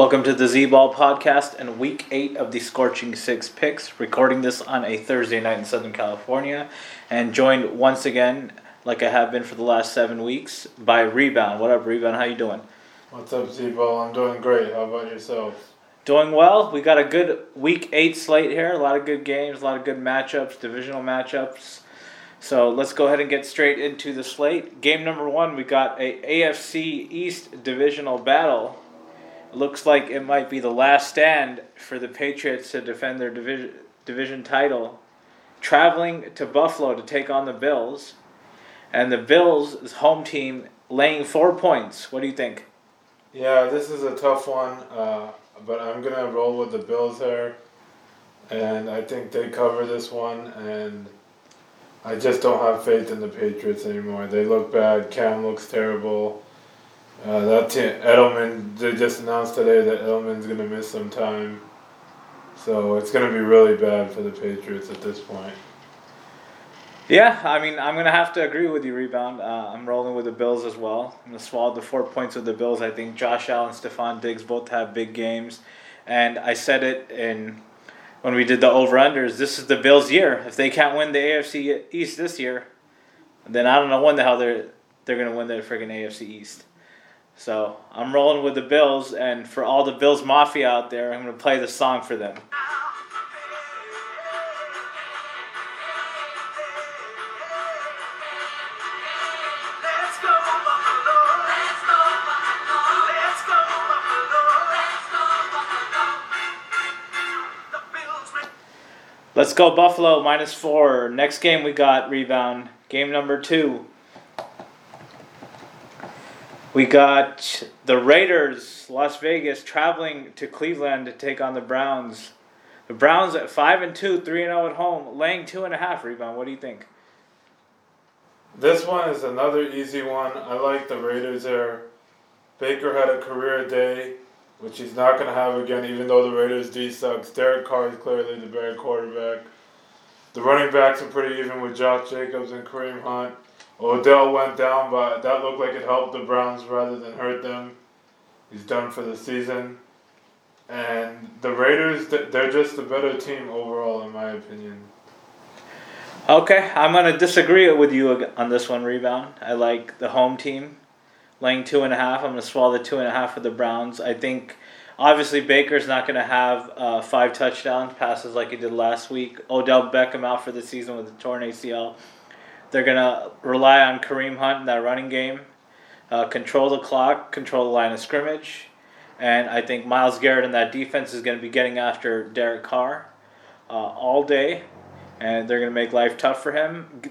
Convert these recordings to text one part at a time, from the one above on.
Welcome to the Z Ball podcast and week eight of the Scorching Six picks. Recording this on a Thursday night in Southern California, and joined once again, like I have been for the last seven weeks, by Rebound. What up, Rebound? How you doing? What's up, Z-Ball? I'm doing great. How about yourself? Doing well. We got a good week eight slate here. A lot of good games, a lot of good matchups, divisional matchups. So let's go ahead and get straight into the slate. Game number one, we got a AFC East divisional battle looks like it might be the last stand for the Patriots to defend their division division title, traveling to Buffalo to take on the Bills, and the Bills' home team laying four points. What do you think? Yeah, this is a tough one, uh, but I'm gonna roll with the Bills here, and I think they cover this one. And I just don't have faith in the Patriots anymore. They look bad. Cam looks terrible. Uh, that team, Edelman, they just announced today that Edelman's going to miss some time. So it's going to be really bad for the Patriots at this point. Yeah, I mean, I'm going to have to agree with you, Rebound. Uh, I'm rolling with the Bills as well. I'm going to swallow the four points with the Bills. I think Josh Allen, Stefon Diggs both have big games. And I said it in when we did the over-unders. This is the Bills' year. If they can't win the AFC East this year, then I don't know when the hell they're, they're going to win the freaking AFC East. So I'm rolling with the Bills, and for all the Bills Mafia out there, I'm going to play the song for them. Let's go Buffalo minus four. Next game we got rebound. Game number two. We got the Raiders, Las Vegas, traveling to Cleveland to take on the Browns. The Browns at five and two, three and zero at home, laying two and a half. Rebound. What do you think? This one is another easy one. I like the Raiders there. Baker had a career day, which he's not going to have again, even though the Raiders D sucks. Derek Carr is clearly the better quarterback. The running backs are pretty even with Josh Jacobs and Kareem Hunt. Odell went down, but that looked like it helped the Browns rather than hurt them. He's done for the season. And the Raiders, they're just a better team overall, in my opinion. Okay, I'm going to disagree with you on this one, Rebound. I like the home team laying two and a half. I'm going to swallow the two and a half for the Browns. I think obviously Baker's not going to have uh, five touchdowns passes like he did last week. Odell Beckham out for the season with a torn ACL. They're going to rely on Kareem Hunt in that running game, uh, control the clock, control the line of scrimmage. And I think Myles Garrett in that defense is going to be getting after Derek Carr uh, all day. And they're going to make life tough for him.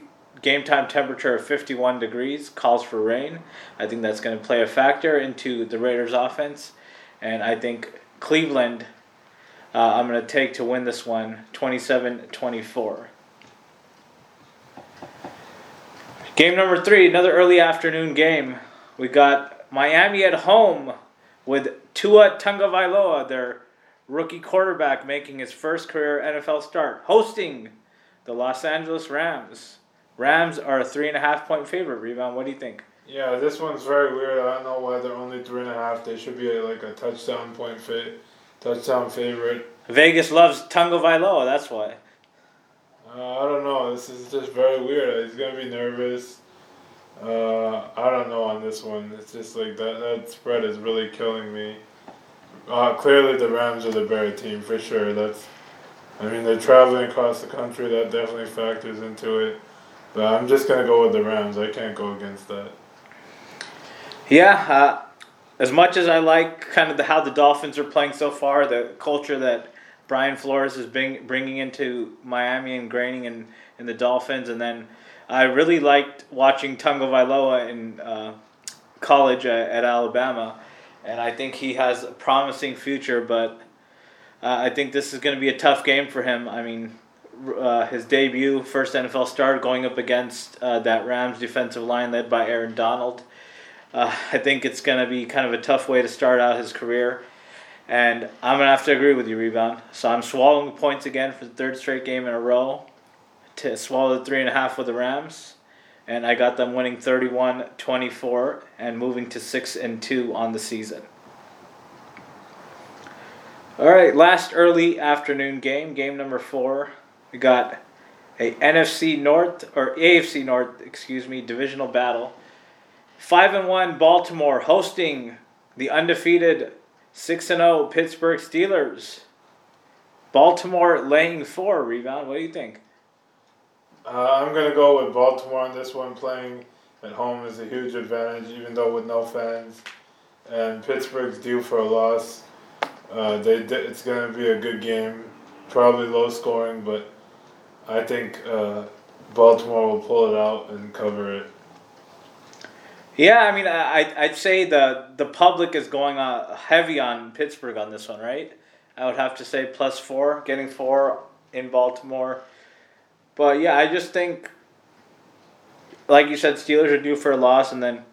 Game time temperature of 51 degrees calls for rain. I think that's going to play a factor into the Raiders' offense. And I think Cleveland, uh, I'm going to take to win this one 27 24. Game number three, another early afternoon game. We got Miami at home with Tua Tagovailoa, their rookie quarterback, making his first career NFL start, hosting the Los Angeles Rams. Rams are a three and a half point favorite. Rebound. What do you think? Yeah, this one's very weird. I don't know why they're only three and a half. They should be like a touchdown point fa- touchdown favorite. Vegas loves Tagovailoa. That's why. Uh, I don't know. This is just very weird. He's gonna be nervous. Uh, I don't know on this one. It's just like that. That spread is really killing me. Uh, clearly, the Rams are the better team for sure. That's. I mean, they're traveling across the country. That definitely factors into it. But I'm just gonna go with the Rams. I can't go against that. Yeah, uh, as much as I like kind of the, how the Dolphins are playing so far, the culture that Brian Flores is bring, bringing into Miami and graining in, in the Dolphins, and then I really liked watching Tagovailoa in uh, college at, at, Alabama, and I think he has a promising future. But uh, I think this is going to be a tough game for him. I mean, uh, his debut, first NFL start, going up against uh, that Rams defensive line led by Aaron Donald. Uh, I think it's going to be kind of a tough way to start out his career. And I'm going to have to agree with you, Rebound. So I'm swallowing the points again for the third straight game in a row to swallow the three and a half with the Rams, and I got them winning 31-24 and moving to six and two on the season. All right, last early afternoon game, game number four. We got a NFC North or AFC North, excuse me, divisional battle. Five and one Baltimore hosting the undefeated six and zero oh Pittsburgh Steelers. Baltimore laying four rebound. What do you think? Uh, I'm going to go with Baltimore on this one. Playing at home is a huge advantage, even though with no fans. And Pittsburgh's due for a loss. Uh, they it's going to be a good game, probably low scoring, but I think uh, Baltimore will pull it out and cover it. Yeah, I mean, I I'd say the the public is going uh, heavy on Pittsburgh on this one, right? I would have to say plus four, getting four in Baltimore. But yeah, I just think, like you said, Steelers are due for a loss, and then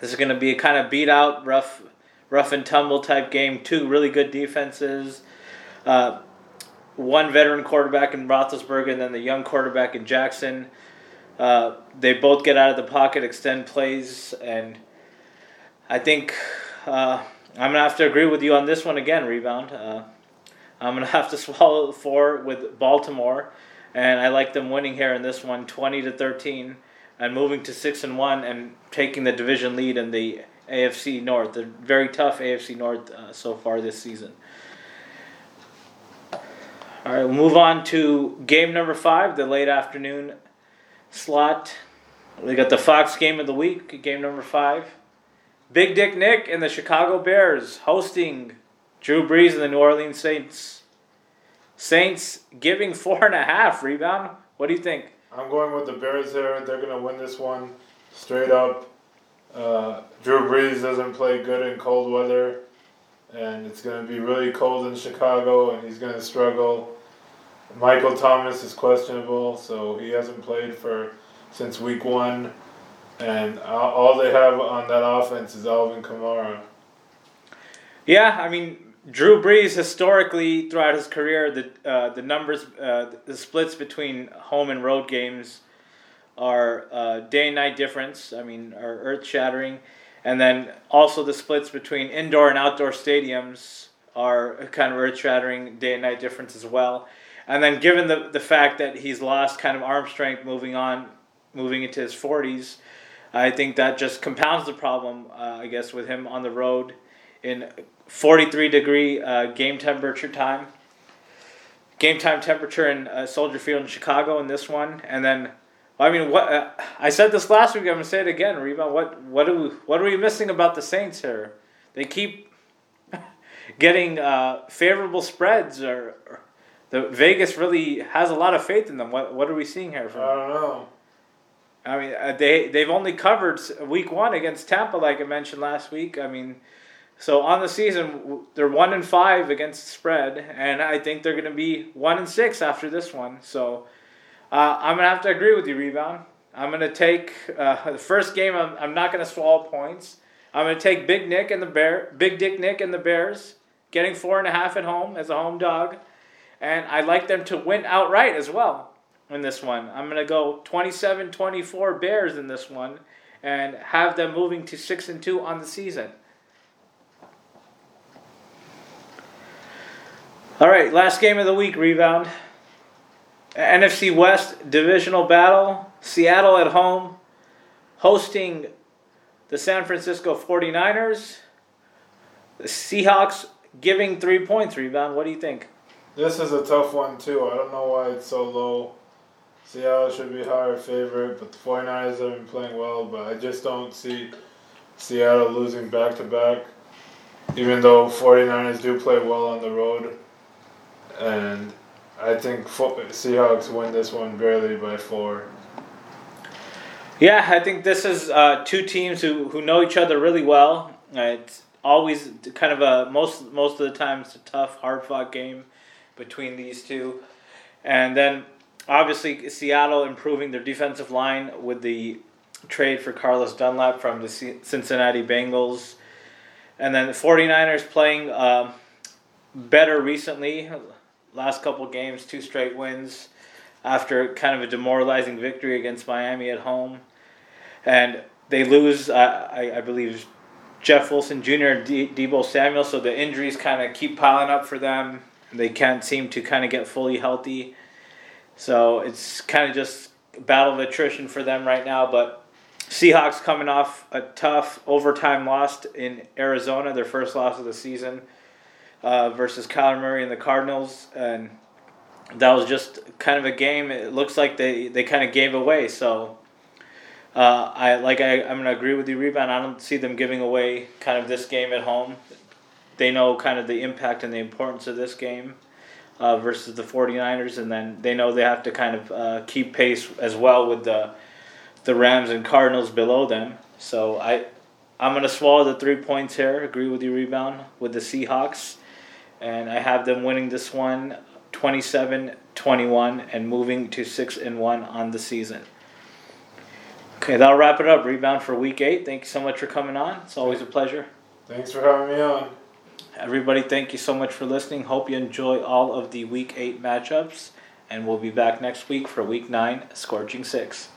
this is going to be a kind of beat out, rough, rough and tumble type game. Two really good defenses. Uh, one veteran quarterback in Roethlisberger, and then the young quarterback in Jackson. Uh, they both get out of the pocket, extend plays, and I think uh, I'm gonna have to agree with you on this one again. Rebound. Uh, I'm gonna have to swallow four with Baltimore and I like them winning here in this one, twenty to thirteen, and moving to six and one and taking the division lead in the AFC North. The very tough AFC North uh, so far this season. All right, we'll move on to game number five, the late afternoon slot. We got the Fox game of the week, game number five. Big Dick Nick and the Chicago Bears hosting Drew Brees and the New Orleans Saints. Saints giving four and a half rebound. What do you think? I'm going with the Bears here. They're going to win this one straight up. Uh, Drew Brees doesn't play good in cold weather, and it's going to be really cold in Chicago, and he's going to struggle. Michael Thomas is questionable, so he hasn't played for since week one, and all they have on that offense is Alvin Kamara. Yeah, I mean, Drew Brees historically throughout his career, the uh, the numbers, uh, the splits between home and road games are uh, day and night difference. I mean, are earth shattering, and then also the splits between indoor and outdoor stadiums are kind of earth shattering day and night difference as well. And then given the the fact that he's lost kind of arm strength moving on, moving into his forties, I think that just compounds the problem. Uh, I guess with him on the road in 43 degree uh, game temperature time. Game time temperature in uh, Soldier Field in Chicago in this one, and then I mean, what uh, I said this last week. I'm gonna say it again, Reba. What what are we what are we missing about the Saints here? They keep getting uh, favorable spreads, or, or, the Vegas really has a lot of faith in them. What what are we seeing here? From? I don't know. I mean, uh, they they've only covered week one against Tampa, like I mentioned last week. I mean, so on the season, they're one and five against spread, and I think they're going to be one and six after this one. So uh, I'm going to have to agree with you, rebound. I'm going to take uh, the first game. I'm, I'm not going to swallow points. I'm going to take Big Nick and the Bear, Big Dick Nick and the Bears, getting four and a half at home as a home dog, and I like them to win outright as well in this one. I'm going to go 27-24 Bears in this one, and have them moving to six and two on the season. All right, last game of the week, rebound. NFC West divisional battle. Seattle at home, hosting the San Francisco 49ers. The Seahawks giving three points, rebound. What do you think? This is a tough one, too. I don't know why it's so low. Seattle should be higher favorite, but the 49ers have been playing well, but I just don't see Seattle losing back to back. Even though 49ers do play well on the road. And I think Seahawks win this one barely by four. Yeah, I think this is uh, two teams who, who know each other really well. Uh, it's always kind of a most most of the time it's a tough, hard fought game between these two, and then obviously Seattle improving their defensive line with the trade for Carlos Dunlap from the Cincinnati Bengals, and then the 49ers playing uh, better recently. Last couple games, two straight wins after kind of a demoralizing victory against Miami at home. And they lose, uh, I, I believe, Jeff Wilson Jr. and De- Deebo Samuel, so the injuries kind of keep piling up for them. They can't seem to kind of get fully healthy. So it's kind of just battle of attrition for them right now. But Seahawks coming off a tough overtime loss in Arizona, their first loss of the season, uh, versus Kyler Murray and the Cardinals. And that was just kind of a game. It looks like they, they kind of gave away. So uh, I like I I'm gonna agree with you, rebound. I don't see them giving away kind of this game at home. They know kind of the impact and the importance of this game uh, versus the 49ers, and then they know they have to kind of uh, keep pace as well with the the Rams and Cardinals below them. So I I'm gonna swallow the three points here. Agree with you, rebound with the Seahawks, and I have them winning this one 27 21 and moving to 6 and 1 on the season. Okay, that'll wrap it up. Rebound for week 8. Thank you so much for coming on. It's always a pleasure. Thanks for having me on. Everybody, thank you so much for listening. Hope you enjoy all of the week 8 matchups, and we'll be back next week for week 9, Scorching 6.